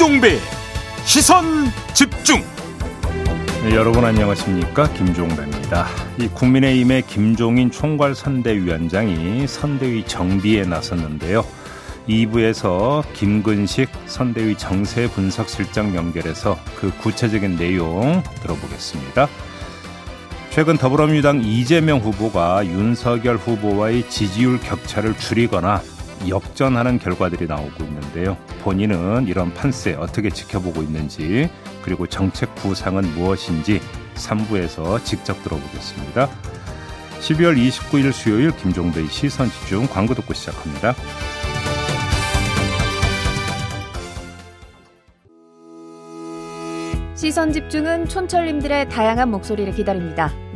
김종배 시선 집중 네, 여러분 안녕하십니까 김종배입니다. 이 국민의힘의 김종인 총괄 선대위원장이 선대위 정비에 나섰는데요. 2부에서 김근식 선대위 정세 분석실장 연결해서 그 구체적인 내용 들어보겠습니다. 최근 더불어민주당 이재명 후보가 윤석열 후보와의 지지율 격차를 줄이거나 역전하는 결과들이 나오고 있는데요. 본인은 이런 판세 어떻게 지켜보고 있는지 그리고 정책 구상은 무엇인지 3부에서 직접 들어보겠습니다. 12월 29일 수요일 김종대의 시선 집중 광고 듣고 시작합니다. 시선 집중은 촌철님들의 다양한 목소리를 기다립니다.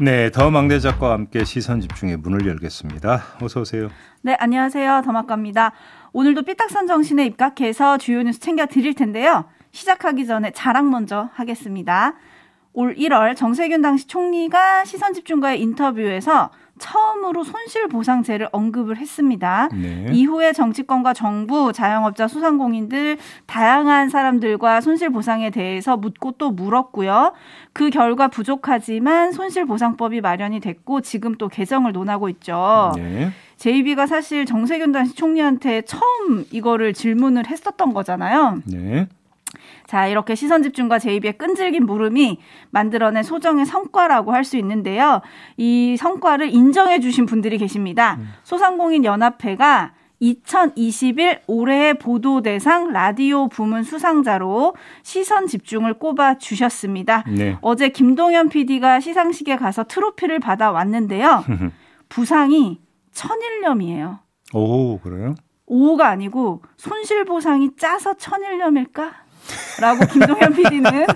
네, 더 막내 작가와 함께 시선 집중의 문을 열겠습니다. 어서 오세요. 네, 안녕하세요. 더 막가입니다. 오늘도 삐딱선 정신에 입각해서 주요 뉴스 챙겨 드릴 텐데요. 시작하기 전에 자랑 먼저 하겠습니다. 올 1월 정세균 당시 총리가 시선 집중과의 인터뷰에서 처음으로 손실보상제를 언급을 했습니다. 네. 이후에 정치권과 정부, 자영업자, 소상공인들 다양한 사람들과 손실보상에 대해서 묻고 또 물었고요. 그 결과 부족하지만 손실보상법이 마련이 됐고 지금 또 개정을 논하고 있죠. 네. JB가 사실 정세균 당시 총리한테 처음 이거를 질문을 했었던 거잖아요. 네. 자, 이렇게 시선 집중과 제입의 끈질긴 물음이 만들어낸 소정의 성과라고 할 수 있는데요. 이 성과를 인정해 주신 분들이 계십니다. 음. 소상공인 연합회가 2021 올해의 보도 대상 라디오 부문 수상자로 시선 집중을 꼽아 주셨습니다. 네. 어제 김동현 PD가 시상식에 가서 트로피를 받아 왔는데요. 부상이 천일염이에요. 오, 그래요? 오가 아니고 손실 보상이 짜서 천일염일까? 라고 김동현 PD는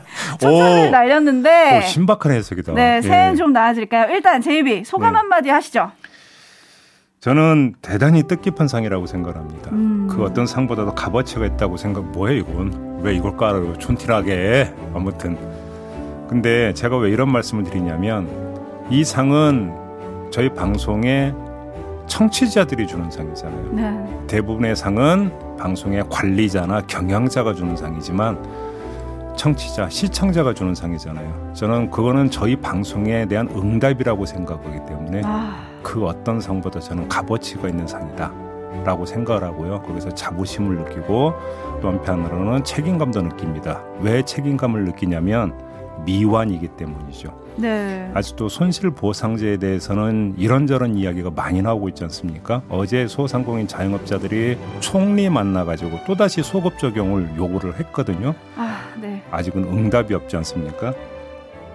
초점을 날렸는데 오, 신박한 해석이다. 네, 새해는 예. 좀 나아질까요? 일단 제이비 소감 네. 한마디 하시죠. 저는 대단히 뜻깊은 상이라고 생각합니다. 음. 그 어떤 상보다도 값어치가 있다고 생각. 뭐야 이건? 왜 이걸 깔아요? 촌티나게. 아무튼. 근데 제가 왜 이런 말씀을 드리냐면 이 상은 저희 방송에 청취자들이 주는 상이잖아요. 네. 대부분의 상은 방송의 관리자나 경영자가 주는 상이지만 청취자, 시청자가 주는 상이잖아요. 저는 그거는 저희 방송에 대한 응답이라고 생각하기 때문에 아. 그 어떤 상보다 저는 값어치가 있는 상이다. 라고 생각을 하고요. 거기서 자부심을 느끼고 또 한편으로는 책임감도 느낍니다. 왜 책임감을 느끼냐면 미완이기 때문이죠. 네. 아직도 손실 보상제에 대해서는 이런저런 이야기가 많이 나오고 있지 않습니까? 어제 소상공인 자영업자들이 총리 만나가지고 또다시 소급 적용을 요구를 했거든요. 아, 네. 아직은 응답이 없지 않습니까?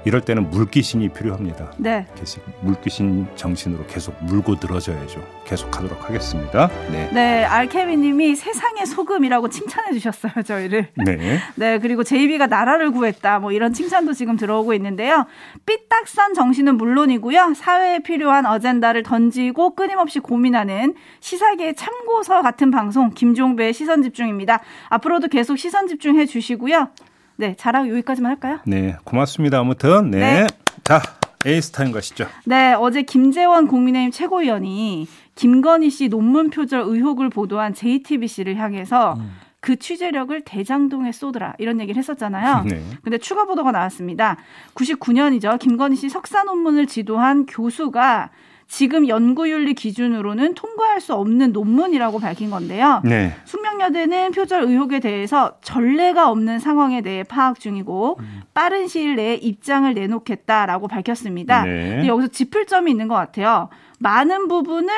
이럴 때는 물귀신이 필요합니다. 네. 계속 물귀신 정신으로 계속 물고 늘어져야죠. 계속 하도록 하겠습니다. 네. 네, 알케미 님이 세상의 소금이라고 칭찬해 주셨어요 저희를. 네. 네, 그리고 JB가 나라를 구했다. 뭐 이런 칭찬도 지금 들어오고 있는데요. 삐딱선 정신은 물론이고요. 사회에 필요한 어젠다를 던지고 끊임없이 고민하는 시사계의 참고서 같은 방송 김종배의 시선 집중입니다. 앞으로도 계속 시선 집중해 주시고요. 네, 자랑 여기까지만 할까요? 네, 고맙습니다. 아무튼 네, 네. 자 JB타임즈 가시죠. 네, 어제 김재원 국민의힘 최고위원이 김건희 씨 논문 표절 의혹을 보도한 JTBC를 향해서 음. 그 취재력을 대장동에 쏟으라 이런 얘기를 했었잖아요. 네. 근데 추가 보도가 나왔습니다. 99년이죠. 김건희 씨 석사 논문을 지도한 교수가 지금 연구윤리 기준으로는 통과할 수 없는 논문이라고 밝힌 건데요. 네. 숙명여대는 표절 의혹에 대해서 전례가 없는 상황에 대해 파악 중이고 음. 빠른 시일 내에 입장을 내놓겠다라고 밝혔습니다. 네. 여기서 짚을 점이 있는 것 같아요. 많은 부분을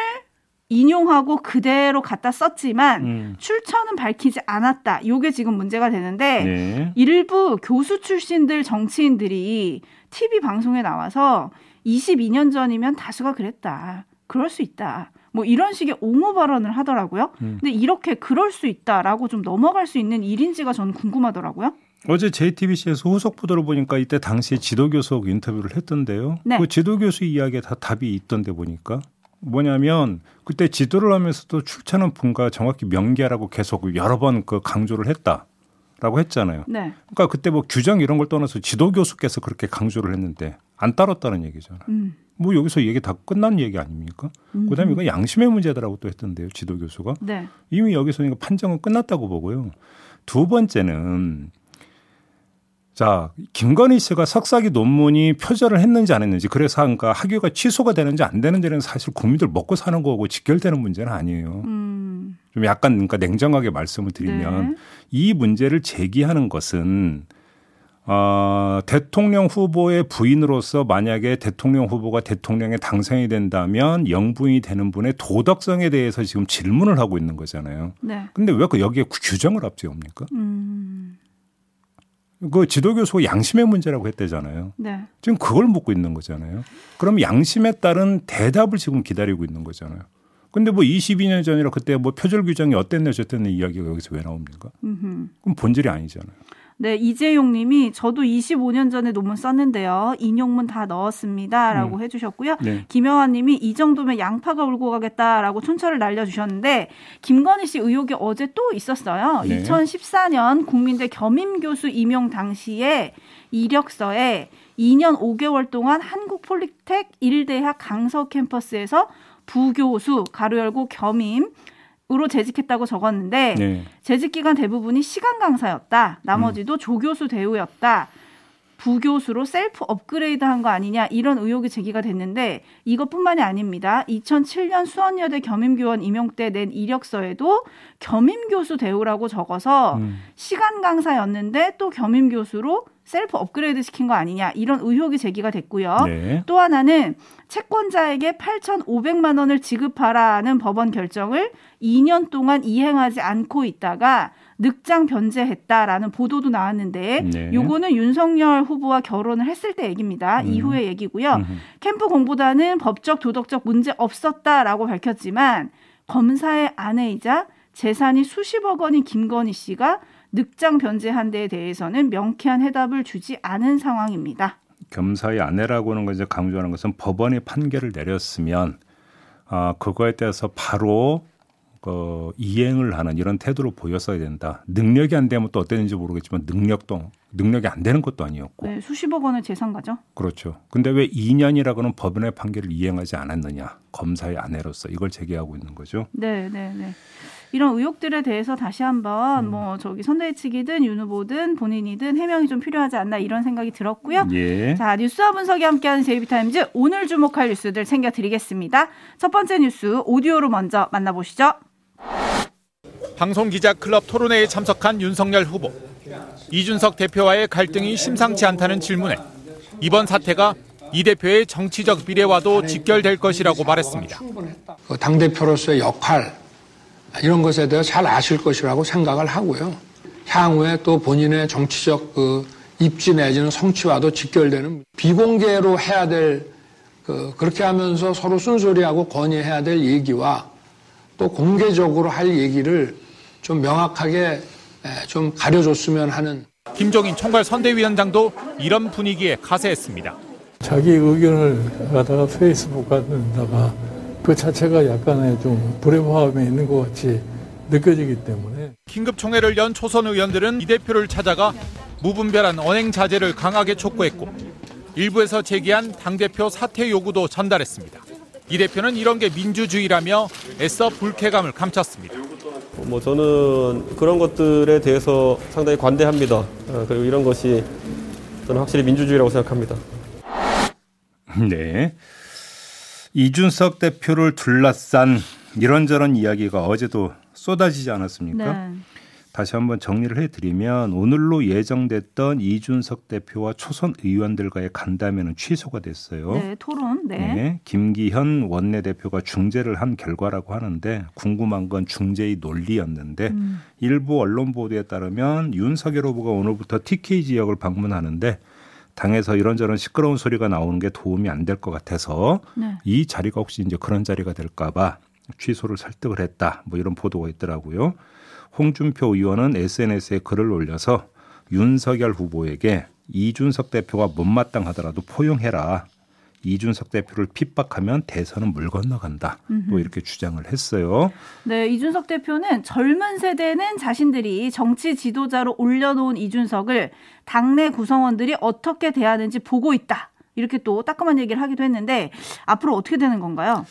인용하고 그대로 갖다 썼지만 음. 출처는 밝히지 않았다. 요게 지금 문제가 되는데 네. 일부 교수 출신들 정치인들이 TV 방송에 나와서 22년 전이면 다수가 그랬다. 그럴 수 있다. 뭐 이런 식의 옹호 발언을 하더라고요. 음. 근데 이렇게 그럴 수 있다라고 좀 넘어갈 수 있는 일인지가 저는 궁금하더라고요. 어제 JTBC에서 후속 보도를 보니까 이때 당시 지도교수 인터뷰를 했던데요. 네. 그 지도교수 이야기에 다 답이 있던데 보니까 뭐냐면 그때 지도를 하면서도 출처는 분과 정확히 명기하라고 계속 여러 번 그 강조를 했다 라고 했잖아요. 네. 그러니까 그때 뭐 규정 이런 걸 떠나서 지도교수께서 그렇게 강조를 했는데 안 따랐다는 얘기잖아요. 음. 뭐 여기서 얘기 다 끝난 얘기 아닙니까? 음. 그다음에 이건 양심의 문제다라고 또 했던데요, 지도 교수가. 네. 이미 여기서 판정은 끝났다고 보고요. 두 번째는 자, 김건희 씨가 석사기 논문이 표절을 했는지 안 했는지 그래서 그러니까 학위가 취소가 되는지 안 되는지는 사실 국민들 먹고 사는 거고 직결되는 문제는 아니에요. 음. 좀 약간 그러니까 냉정하게 말씀을 드리면 네. 이 문제를 제기하는 것은 어, 대통령 후보의 부인으로서 만약에 대통령 후보가 대통령에 당선이 된다면 영부인이 되는 분의 도덕성에 대해서 지금 질문을 하고 있는 거잖아요. 네. 근데 왜 그 여기에 규정을 앞세웁니까? 음. 그 지도교수가 양심의 문제라고 했대잖아요. 네. 지금 그걸 묻고 있는 거잖아요. 그럼 양심에 따른 대답을 지금 기다리고 있는 거잖아요. 근데 뭐 22년 전이라 그때 뭐 표절 규정이 어땠네 저땠네 이야기가 여기서 왜 나옵니까? 음흠. 그럼 본질이 아니잖아요. 네, 이재용 님이 저도 25년 전에 논문 썼는데요. 인용문 다 넣었습니다. 라고 음. 해주셨고요. 네. 김영환 님이 이 정도면 양파가 울고 가겠다라고 촌철을 날려주셨는데, 김건희 씨 의혹이 어제 또 있었어요. 네. 2014년 국민대 겸임교수 임용 당시에 이력서에 2년 5개월 동안 한국폴리텍 1대학 강서 캠퍼스에서 부교수, 가로 열고 겸임, 으로 재직했다고 적었는데 네. 재직 기간 대부분이 시간 강사였다. 나머지도 음. 조교수 대우였다. 부교수로 셀프 업그레이드 한 거 아니냐 이런 의혹이 제기가 됐는데 이것뿐만이 아닙니다. 2007년 수원여대 겸임교원 임용 때 낸 이력서에도 겸임교수 대우라고 적어서 음. 시간 강사였는데 또 겸임교수로 셀프 업그레이드 시킨 거 아니냐 이런 의혹이 제기가 됐고요. 네. 또 하나는 채권자에게 8,500만 원을 지급하라는 법원 결정을 2년 동안 이행하지 않고 있다가 늑장 변제했다라는 보도도 나왔는데 네. 요거는 윤석열 후보와 결혼을 했을 때 얘기입니다. 음. 이후의 얘기고요. 음. 캠프 공보다는 법적 도덕적 문제 없었다라고 밝혔지만 검사의 아내이자 재산이 수십억 원인 김건희 씨가 늑장 변제한 데에 대해서는 명쾌한 해답을 주지 않은 상황입니다. 검사의 아내라고 하는 것을 강조하는 것은 법원이 판결을 내렸으면 아, 그거에 대해서 바로 그 이행을 하는 이런 태도를 보였어야 된다. 능력이 안 되면 또 어땠는지 모르겠지만 능력도 능력이 안 되는 것도 아니었고. 네, 수십억 원의 재산가죠. 그렇죠. 근데 왜 2년이라고는 법원의 판결을 이행하지 않았느냐? 검사의 아내로서 이걸 제기하고 있는 거죠. 네, 네, 네. 이런 의혹들에 대해서 다시 한번 음. 뭐 저기 선대위 측이든 윤 후보든 본인이든 해명이 좀 필요하지 않나 이런 생각이 들었고요. 예. 자 뉴스와 분석이 함께하는 제이비타임즈 오늘 주목할 뉴스들 챙겨드리겠습니다. 첫 번째 뉴스 오디오로 먼저 만나보시죠. 방송기자 클럽 토론회에 참석한 윤석열 후보. 이준석 대표와의 갈등이 심상치 않다는 질문에 이번 사태가 이 대표의 정치적 미래와도 직결될 것이라고 말했습니다. 그 당대표로서의 역할 이런 것에 대해 잘 아실 것이라고 생각을 하고요. 향후에 또 본인의 정치적 그 입지 내지는 성취와도 직결되는 비공개로 해야 될 그, 그렇게 하면서 서로 순소리하고 건의해야 될 얘기와 또 공개적으로 할 얘기를 좀 명확하게 좀 가려줬으면 하는. 김종인 총괄 선대위원장도 이런 분위기에 가세했습니다. 자기 의견을 갖다가 페이스북 같은다가 그 자체가 약간의 좀 불협화음이 있는 것 같이 느껴지기 때문에 긴급 총회를 연 초선 의원들은 이 대표를 찾아가 무분별한 언행 자제를 강하게 촉구했고 일부에서 제기한 당대표 사퇴 요구도 전달했습니다. 이 대표는 이런 게 민주주의라며 애써 불쾌감을 감췄습니다. 뭐 저는 그런 것들에 대해서 상당히 관대합니다. 어, 그리고 이런 것이 저는 확실히 민주주의라고 생각합니다. 네. 이준석 대표를 둘러싼 이런저런 이야기가 어제도 쏟아지지 않았습니까? 네. 다시 한번 정리를 해드리면 오늘로 예정됐던 이준석 대표와 초선 의원들과의 간담회는 취소가 됐어요. 네, 토론. 네. 네. 김기현 원내대표가 중재를 한 결과라고 하는데 궁금한 건 중재의 논리였는데 음. 일부 언론 보도에 따르면 윤석열 후보가 오늘부터 TK 지역을 방문하는데 당에서 이런저런 시끄러운 소리가 나오는 게 도움이 안 될 것 같아서 네. 이 자리가 혹시 이제 그런 자리가 될까봐 취소를 설득을 했다. 뭐 이런 보도가 있더라고요. 홍준표 의원은 SNS에 글을 올려서 윤석열 후보에게 이준석 대표가 못마땅하더라도 포용해라. 이준석 대표를 핍박하면 대선은 물 건너간다. 또 이렇게 주장을 했어요. 네, 이준석 대표는 젊은 세대는 자신들이 정치 지도자로 올려놓은 이준석을 당내 구성원들이 어떻게 대하는지 보고 있다. 이렇게 또 따끔한 얘기를 하기도 했는데 앞으로 어떻게 되는 건가요?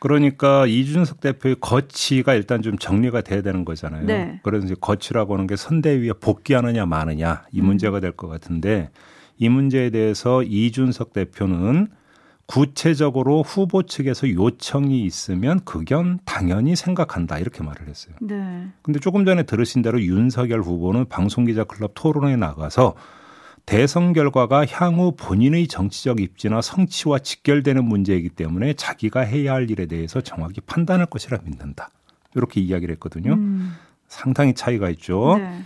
그러니까 이준석 대표의 거치가 일단 좀 정리가 돼야 되는 거잖아요. 네. 그래서 이제 거치라고 하는 게 선대위에 복귀하느냐 마느냐 이 문제가 될 것 같은데 이 문제에 대해서 이준석 대표는 구체적으로 후보 측에서 요청이 있으면 그견 당연히 생각한다 이렇게 말을 했어요. 네. 근데 조금 전에 들으신 대로 윤석열 후보는 방송기자 클럽 토론에 나가서 대선 결과가 향후 본인의 정치적 입지나 성취와 직결되는 문제이기 때문에 자기가 해야 할 일에 대해서 정확히 판단할 것이라 믿는다. 이렇게 이야기를 했거든요. 음, 상당히 차이가 있죠. 네.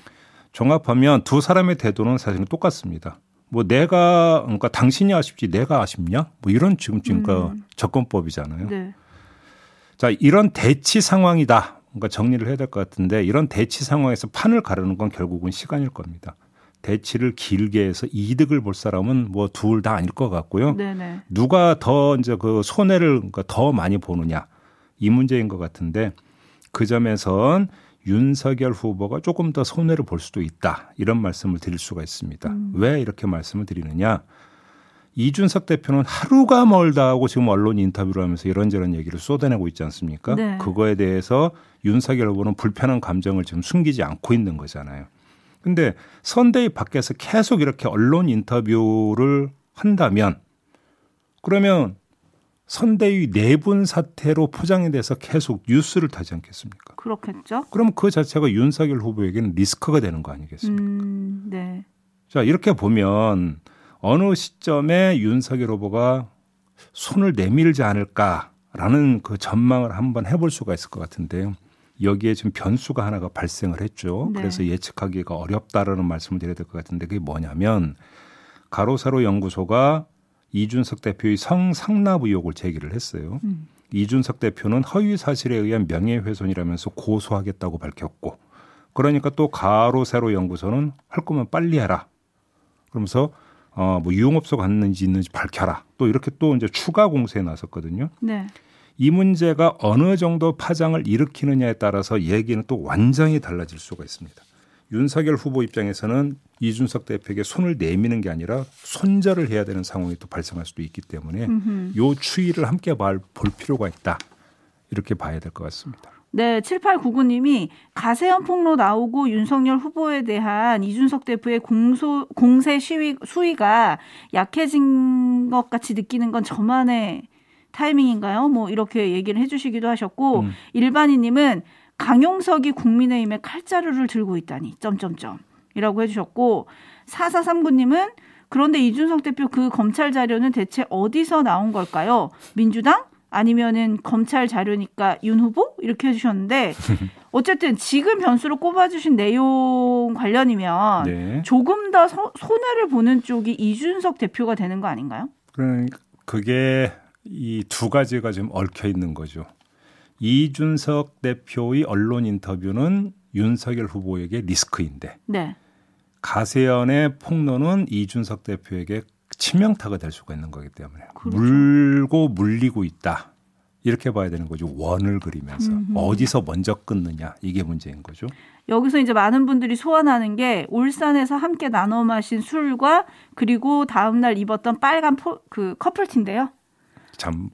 종합하면 두 사람의 태도는 사실은 똑같습니다. 뭐 내가 그러니까 당신이 아쉽지 내가 아쉽냐? 뭐 이런 지금 지금까 음. 접근법이잖아요. 네. 자, 이런 대치 상황이다. 그러니까 정리를 해야 될 것 같은데 이런 대치 상황에서 판을 가르는 건 결국은 시간일 겁니다. 대치를 길게 해서 이득을 볼 사람은 뭐 둘 다 아닐 것 같고요. 네, 네. 누가 더 이제 그 손해를 그러니까 더 많이 보느냐 이 문제인 것 같은데 그 점에선 윤석열 후보가 조금 더 손해를 볼 수도 있다 이런 말씀을 드릴 수가 있습니다. 왜 이렇게 말씀을 드리느냐? 이준석 대표는 하루가 멀다 하고 지금 언론 인터뷰를 하면서 이런저런 얘기를 쏟아내고 있지 않습니까? 네. 그거에 대해서 윤석열 후보는 불편한 감정을 지금 숨기지 않고 있는 거잖아요. 근데 선대위 밖에서 계속 이렇게 언론 인터뷰를 한다면 그러면 선대위 내분 사태로 포장이 돼서 계속 뉴스를 타지 않겠습니까? 그렇겠죠. 그럼 그 자체가 윤석열 후보에게는 리스크가 되는 거 아니겠습니까? 음, 네. 자, 이렇게 보면 어느 시점에 윤석열 후보가 손을 내밀지 않을까라는 그 전망을 한번 해볼 수가 있을 것 같은데요. 여기에 지금 변수가 하나가 발생을 했죠. 네. 그래서 예측하기가 어렵다라는 말씀을 드려야 될 것 같은데 그게 뭐냐면 가로세로 연구소가 이준석 대표의 성상납 의혹을 제기를 했어요. 음. 이준석 대표는 허위 사실에 의한 명예훼손이라면서 고소하겠다고 밝혔고 그러니까 또 가로세로 연구소는 할 거면 빨리 해라. 그러면서 어뭐 유흥업소 갔는지 있는지 밝혀라. 또 이렇게 또 이제 추가 공세에 나섰거든요. 네. 이 문제가 어느 정도 파장을 일으키느냐에 따라서 얘기는 또 완전히 달라질 수가 있습니다. 윤석열 후보 입장에서는 이준석 대표에게 손을 내미는 게 아니라 손절을 해야 되는 상황이 또 발생할 수도 있기 때문에 음흠. 요 추이를 함께 봐- 볼 필요가 있다. 이렇게 봐야 될 것 같습니다. 네, 7899님이 가세현 폭로 나오고 윤석열 후보에 대한 이준석 대표의 공소, 공세 시위, 수위가 약해진 것 같이 느끼는 건 저만의 타이밍인가요? 뭐 이렇게 얘기를 해주시기도 하셨고 음. 일반인님은 강용석이 국민의힘에 칼자루를 들고 있다니 점점점 이라고 해주셨고 4439님은 그런데 이준석 대표 그 검찰 자료는 대체 어디서 나온 걸까요? 민주당? 아니면은 검찰 자료니까 윤 후보? 이렇게 해주셨는데 어쨌든 지금 변수로 꼽아주신 내용 관련이면 네. 조금 더 서- 손해를 보는 쪽이 이준석 대표가 되는 거 아닌가요? 그러니까 그게 이 두 가지가 지금 얽혀 있는 거죠. 이준석 대표의 언론 인터뷰는 윤석열 후보에게 리스크인데 네. 가세연의 폭로는 이준석 대표에게 치명타가 될 수가 있는 거기 때문에 그렇죠. 물고 물리고 있다. 이렇게 봐야 되는 거죠. 원을 그리면서 음흠. 어디서 먼저 끊느냐 이게 문제인 거죠. 여기서 이제 많은 분들이 소환하는 게 울산에서 함께 나눠 마신 술과 그리고 다음날 입었던 빨간 포, 그 커플티인데요. 잠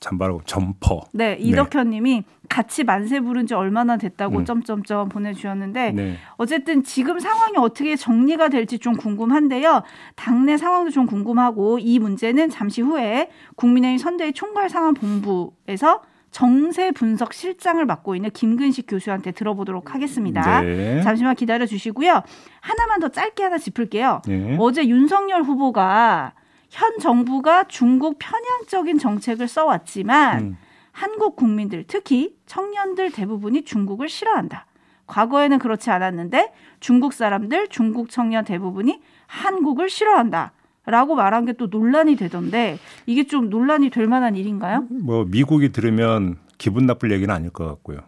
잠바라고 점퍼. 네, 이덕현님이 같이 만세 부른 지 얼마나 됐다고 음. 점점점 보내주셨는데 네. 어쨌든 지금 상황이 어떻게 정리가 될지 좀 궁금한데요. 당내 상황도 좀 궁금하고 이 문제는 잠시 후에 국민의힘 선대위 총괄 상황 본부에서 정세 분석 실장을 맡고 있는 김근식 교수한테 들어보도록 하겠습니다. 네. 잠시만 기다려 주시고요. 하나만 더 짧게 하나 짚을게요. 네. 어제 윤석열 후보가 현 정부가 중국 편향적인 정책을 써왔지만 음. 한국 국민들 특히 청년들 대부분이 중국을 싫어한다. 과거에는 그렇지 않았는데 중국 사람들, 중국 청년 대부분이 한국을 싫어한다. 라고 말한 게 또 논란이 되던데 이게 좀 논란이 될 만한 일인가요? 뭐 미국이 들으면 기분 나쁠 얘기는 아닐 것 같고요.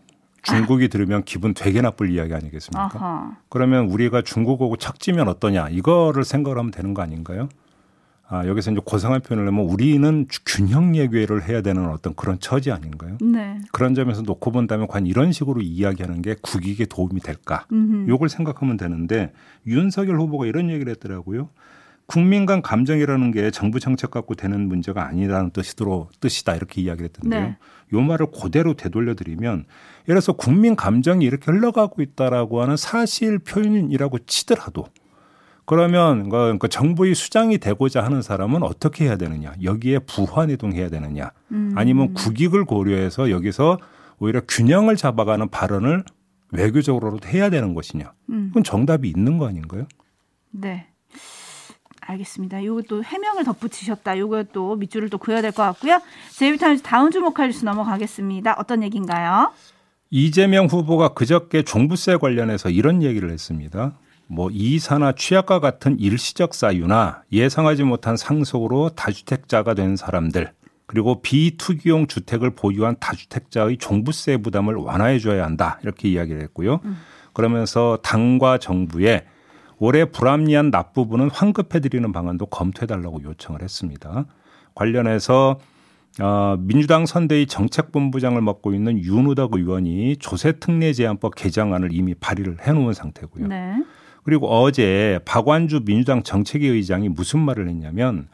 중국이 들으면 기분 되게 나쁠 이야기 아니겠습니까? 아하. 그러면 우리가 중국하고 척지면 어떠냐 이거를 생각을 하면 되는 거 아닌가요? 아, 여기서 이제 고상한 표현을 하면 우리는 균형 예괴를 해야 되는 어떤 그런 처지 아닌가요? 네. 그런 점에서 놓고 본다면 과연 이런 식으로 이야기하는 게 국익에 도움이 될까? 음흠. 요걸 생각하면 되는데 윤석열 후보가 이런 얘기를 했더라고요. 국민 간 감정이라는 게 정부 정책 갖고 되는 문제가 아니라는 뜻이도록 뜻이다 이렇게 이야기를 했던데요. 네. 요 말을 그대로 되돌려 드리면 예를 들어서 국민 감정이 이렇게 흘러가고 있다라고 하는 사실 표현이라고 치더라도 그러면 그- 그 정부의 수장이 되고자 하는 사람은 어떻게 해야 되느냐? 여기에 부환 이동해야 되느냐? 음. 아니면 국익을 고려해서 여기서 오히려 균형을 잡아가는 발언을 외교적으로도 해야 되는 것이냐? 음. 그건 정답이 있는 거 아닌가요? 네. 알겠습니다. 또 해명을 덧붙이셨다. 또 밑줄을 또 그어야 될 것 같고요. 제이비타임즈 다음 주목할 뉴스 넘어가겠습니다. 어떤 얘기인가요? 이재명 후보가 그저께 종부세 관련해서 이런 얘기를 했습니다. 뭐 이사나 취약과 같은 일시적 사유나 예상하지 못한 상속으로 다주택자가 된 사람들 그리고 비투기용 주택을 보유한 다주택자의 종부세 부담을 완화해 줘야 한다 이렇게 이야기를 했고요. 그러면서 당과 정부에 올해 불합리한 납 부분은 환급해 드리는 방안도 검토해 달라고 요청을 했습니다. 관련해서 어, 민주당 선대위 정책본부장을 맡고 있는 윤우덕 의원이 조세특례 제한법 개정안을 이미 발의를 해놓은 상태고요. 네. 그리고 어제 박완주 민주당 정책위 의장이 무슨 말을 했냐면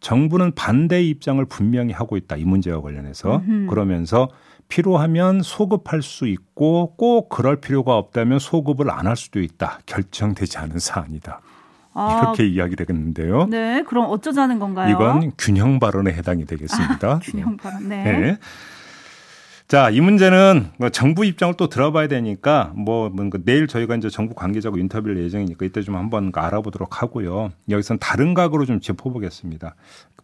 정부는 반대 입장을 분명히 하고 있다 이 문제와 관련해서 그러면서 필요하면 소급할 수 있고 꼭 그럴 필요가 없다면 소급을 안 할 수도 있다 결정되지 않은 사안이다 아, 이렇게 이야기를 했는데요. 네. 그럼 어쩌자는 건가요? 이건 균형 발언에 해당이 되겠습니다. 균형 발언. 네. 네. 자, 이 문제는 뭐 정부 입장을 또 들어봐야 되니까 뭐 뭔가 내일 저희가 이제 정부 관계자고 인터뷰를 예정이니까 이때 좀 한번 알아보도록 하고요. 여기선 다른 각으로 좀 짚어보겠습니다.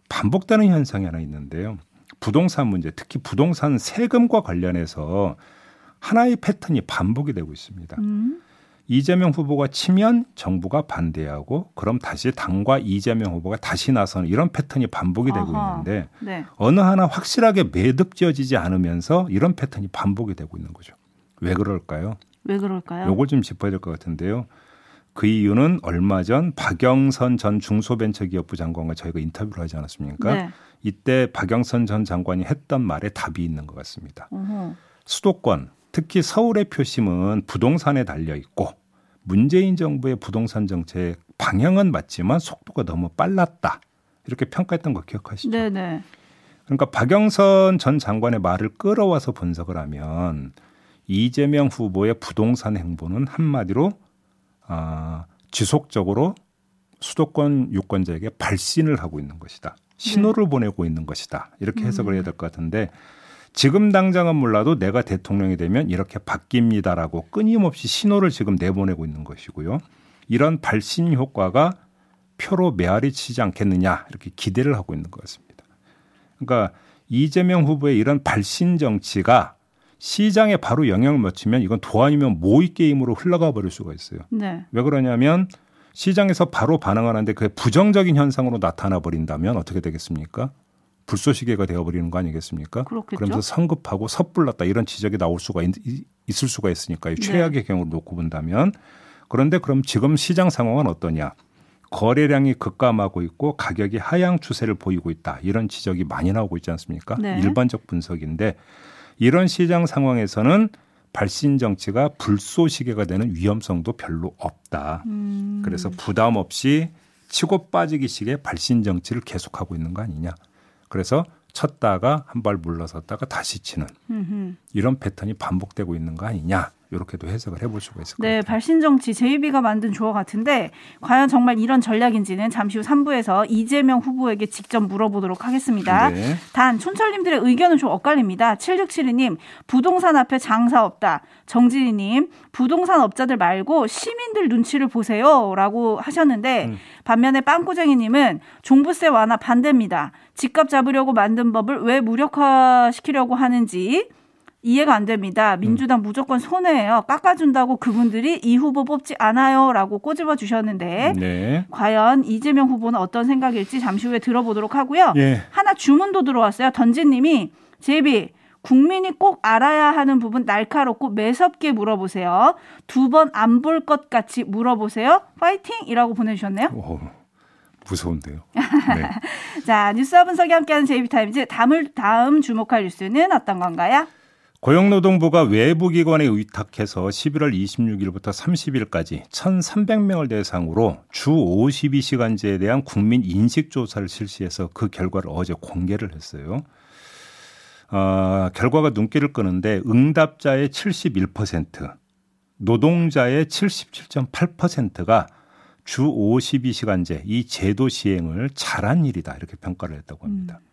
반복되는 현상이 하나 있는데요. 부동산 문제, 특히 부동산 세금과 관련해서 하나의 패턴이 반복이 되고 있습니다. 음. 이재명 후보가 치면 정부가 반대하고 그럼 다시 당과 이재명 후보가 다시 나서는 이런 패턴이 반복이 되고 아하. 있는데 네. 어느 하나 확실하게 매듭지어지지 않으면서 이런 패턴이 반복이 되고 있는 거죠. 왜 그럴까요? 왜 그럴까요? 요걸 좀 짚어야 될 것 같은데요. 그 이유는 얼마 전 박영선 전 중소벤처기업부 장관과 저희가 인터뷰를 하지 않았습니까? 네. 이때 박영선 전 장관이 했던 말에 답이 있는 것 같습니다. 어허. 수도권, 특히 서울의 표심은 부동산에 달려 있고 문재인 정부의 부동산 정책 방향은 맞지만 속도가 너무 빨랐다. 이렇게 평가했던 거 기억하시죠? 네, 네. 그러니까 박영선 전 장관의 말을 끌어와서 분석을 하면 이재명 후보의 부동산 행보는 한마디로 아, 지속적으로 수도권 유권자에게 발신을 하고 있는 것이다. 신호를 보내고 있는 것이다. 이렇게 해석을 해야 될 것 같은데 지금 당장은 몰라도 내가 대통령이 되면 이렇게 바뀝니다라고 끊임없이 신호를 지금 내보내고 있는 것이고요. 이런 발신 효과가 표로 메아리 치지 않겠느냐 이렇게 기대를 하고 있는 것 같습니다. 그러니까 이재명 후보의 이런 발신 정치가 시장에 바로 영향을 미치면 이건 도 아니면 모의 게임으로 흘러가 버릴 수가 있어요. 네. 왜 그러냐면 시장에서 바로 반응하는데 그게 부정적인 현상으로 나타나 버린다면 어떻게 되겠습니까? 불쏘시개가 되어버리는 거 아니겠습니까? 그렇겠죠. 그러면서 성급하고 섣불렀다 이런 지적이 나올 수가 있, 있을 수가 있으니까요. 네. 최악의 경우를 놓고 본다면 그런데 그럼 지금 시장 상황은 어떠냐? 거래량이 급감하고 있고 가격이 하향 추세를 보이고 있다. 이런 지적이 많이 나오고 있지 않습니까? 네. 일반적 분석인데 이런 시장 상황에서는 발신 정치가 불쏘시개가 되는 위험성도 별로 없다. 음. 그래서 부담 없이 치고 빠지기식의 발신 정치를 계속하고 있는 거 아니냐. 그래서 쳤다가 한 발 물러섰다가 다시 치는 음흠. 이런 패턴이 반복되고 있는 거 아니냐. 이렇게도 해석을 해볼 수가 있을 것 네, 같아요. 발신 정치 제이비가 만든 조어 같은데 과연 정말 이런 전략인지는 잠시 후 3부에서 이재명 후보에게 직접 물어보도록 하겠습니다. 네. 단 촌철님들의 의견은 좀 엇갈립니다. 7672님 부동산 앞에 장사 없다. 정진희님 부동산 업자들 말고 시민들 눈치를 보세요라고 하셨는데 음. 반면에 빵꾸쟁이님은 종부세 완화 반대입니다. 집값 잡으려고 만든 법을 왜 무력화시키려고 하는지 이해가 안 됩니다. 민주당 무조건 손해예요. 깎아준다고 그분들이 이 후보 뽑지 않아요라고 꼬집어 주셨는데 네. 과연 이재명 후보는 어떤 생각일지 잠시 후에 들어보도록 하고요. 예. 하나 주문도 들어왔어요. 던진님이 제비 국민이 꼭 알아야 하는 부분 날카롭고 매섭게 물어보세요. 두 번 안 볼 것 같이 물어보세요. 파이팅이라고 보내주셨네요. 오, 무서운데요. 네. 자 뉴스와 분석이 함께하는 제이비타임즈 다음, 다음 주목할 뉴스는 어떤 건가요? 고용노동부가 외부 기관에 의탁해서 11월 26일부터 30일까지 1,300명을 대상으로 주 52시간제에 대한 국민 인식 조사를 실시해서 그 결과를 어제 공개를 했어요. 어, 결과가 눈길을 끄는데 응답자의 71%, 노동자의 77.8%가 주 52시간제 이 제도 시행을 잘한 일이다 이렇게 평가를 했다고 합니다. 음.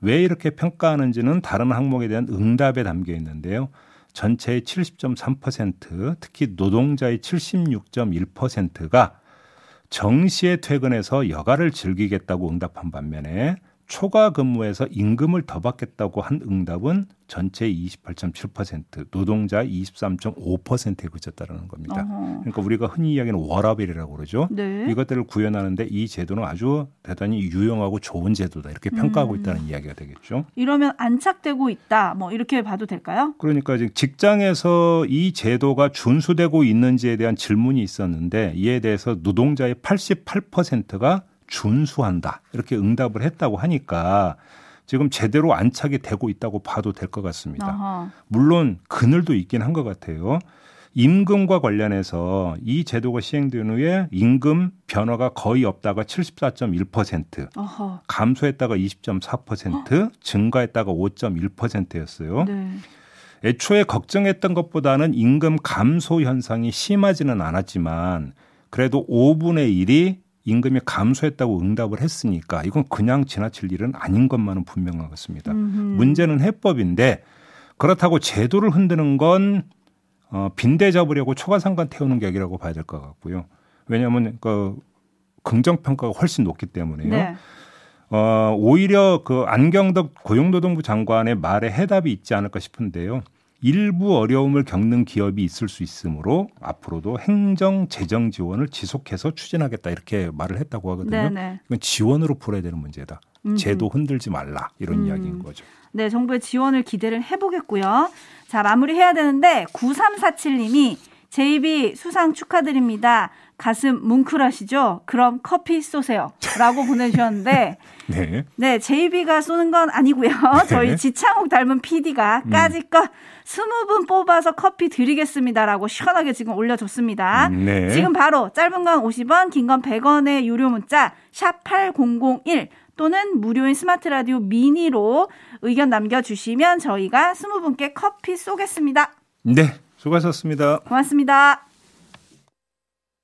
왜 이렇게 평가하는지는 다른 항목에 대한 응답에 담겨 있는데요. 전체의 70.3% 특히 노동자의 76.1%가 정시에 퇴근해서 여가를 즐기겠다고 응답한 반면에 초과 근무에서 임금을 더 받겠다고 한 응답은 전체 28.7%, 노동자 23.5%에 그쳤다는 겁니다. 어허. 그러니까 우리가 흔히 이야기하는 워라벨이라고 그러죠. 네. 이것들을 구현하는데 이 제도는 아주 대단히 유용하고 좋은 제도다 이렇게 평가하고 음. 있다는 이야기가 되겠죠. 이러면 안착되고 있다, 뭐 이렇게 봐도 될까요? 그러니까 직장에서 이 제도가 준수되고 있는지에 대한 질문이 있었는데 이에 대해서 노동자의 88%가 준수한다. 이렇게 응답을 했다고 하니까 지금 제대로 안착이 되고 있다고 봐도 될 것 같습니다. 아하. 물론 그늘도 있긴 한 것 같아요. 임금과 관련해서 이 제도가 시행된 후에 임금 변화가 거의 없다가 74.1%, 어허. 감소했다가 20.4%, 어? 증가했다가 5.1%였어요. 네. 애초에 걱정했던 것보다는 임금 감소 현상이 심하지는 않았지만 그래도 5분의 1이 임금이 감소했다고 응답을 했으니까 이건 그냥 지나칠 일은 아닌 것만은 분명한 것 같습니다. 음흠. 문제는 해법인데 그렇다고 제도를 흔드는 건 어, 빈대 잡으려고 초과상관 태우는 격이라고 봐야 될 것 같고요. 왜냐하면 그 긍정평가가 훨씬 높기 때문에요. 네. 어, 오히려 그 안경덕 고용노동부 장관의 말에 해답이 있지 않을까 싶은데요. 일부 어려움을 겪는 기업이 있을 수 있으므로 앞으로도 행정 재정 지원을 지속해서 추진하겠다 이렇게 말을 했다고 하거든요. 네네. 이건 지원으로 풀어야 되는 문제다. 음흠. 제도 흔들지 말라 이런 음. 이야기인 거죠. 네, 정부의 지원을 기대를 해보겠고요. 자 마무리해야 되는데 9347님이 JB 수상 축하드립니다. 가슴 뭉클하시죠? 그럼 커피 쏘세요. 라고 보내주셨는데, 네. 네, JB가 쏘는 건 아니고요. 네. 저희 지창욱 닮은 PD가 음. 까짓것 20분 뽑아서 커피 드리겠습니다라고 시원하게 지금 올려줬습니다. 음, 네. 지금 바로 짧은 건 50원, 긴 건 100원의 유료 문자, 샵8001 또는 무료인 스마트 라디오 미니로 의견 남겨주시면 저희가 20분께 커피 쏘겠습니다. 네, 수고하셨습니다. 고맙습니다.